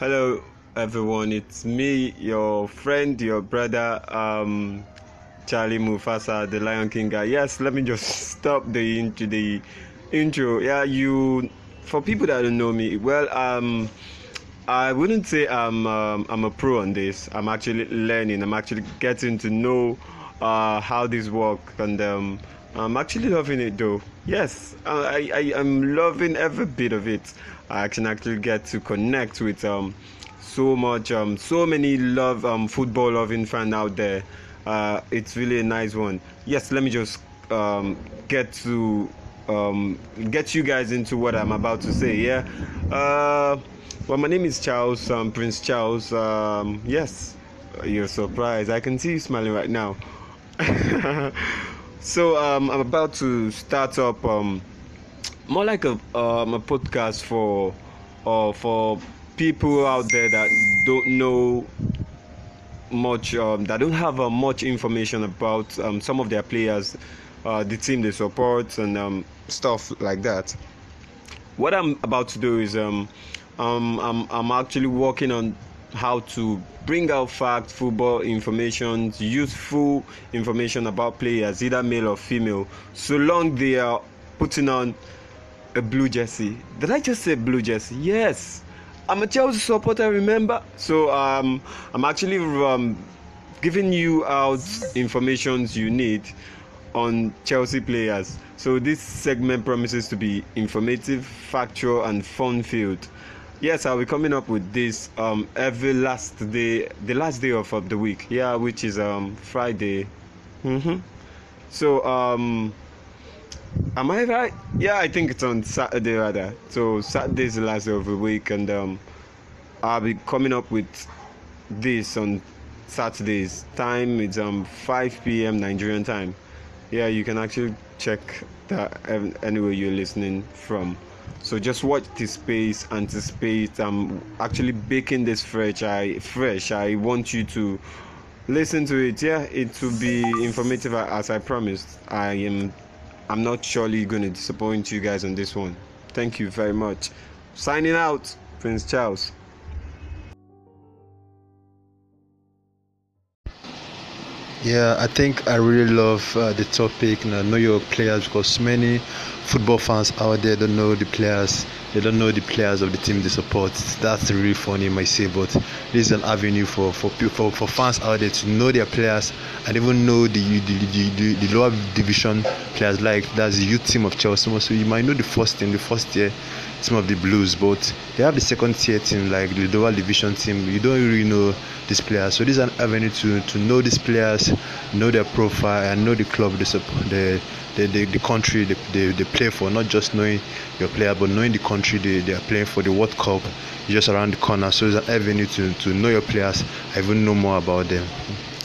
Hello, everyone. It's me, your friend, your brother, um, Charlie Mufasa, the Lion King guy. Yes, let me just stop the into the intro. Yeah, you. For people that don't know me, well, um, I wouldn't say I'm um, I'm a pro on this. I'm actually learning. I'm actually getting to know uh, how this work, and um, I'm actually loving it though. Yes, I, I I'm loving every bit of it. I can actually get to connect with um so much um so many love um football loving fan out there. Uh, it's really a nice one. Yes, let me just um get to um get you guys into what I'm about to say. Yeah. Uh, well, my name is Charles, um, Prince Charles. Um, yes, you're surprised. I can see you smiling right now. so um, I'm about to start up um, more like a um, a podcast for uh, for people out there that don't know much um, that don't have uh, much information about um, some of their players, uh, the team they support, and um, stuff like that. What I'm about to do is I'm I'm actually working on how to bring out facts, football information, useful information about players, either male or female, so long they are putting on a blue jersey. Did I just say blue jersey? Yes. I'm a Chelsea supporter, remember? So um, I'm actually um, giving you out information you need on Chelsea players. So this segment promises to be informative, factual, and fun-filled. Yes, I'll be coming up with this um, every last day, the last day of, of the week. Yeah, which is um, Friday. Mm-hmm. So um, Am I right? Yeah, I think it's on Saturday rather. So Saturday is the last day of the week, and um, I'll be coming up with this on Saturdays. Time it's um 5 p.m. Nigerian time. Yeah, you can actually check that anywhere you're listening from. So just watch this space, anticipate. I'm actually baking this fresh. I fresh. I want you to listen to it. Yeah, it will be informative as I promised. I am I'm not surely going to disappoint you guys on this one. Thank you very much. Signing out, Prince Charles. Yeah, I think I really love uh, the topic. And I know your players because many football fans out there don't know the players they don't know the players of the team they support. That's really funny, might say, but this is an avenue for for for, for fans out there to know their players and even know the the, the, the, the lower division players like that's the youth team of Chelsea. So you might know the first team, the first tier team of the Blues, but they have the second tier team like the lower division team. You don't really know these players, so this is an avenue to to know these players, know their profile, and know the club they support. The, the, the, the country they, they, they play for, not just knowing your player, but knowing the country they, they are playing for. The World Cup just around the corner, so it's an avenue to, to know your players, even know more about them.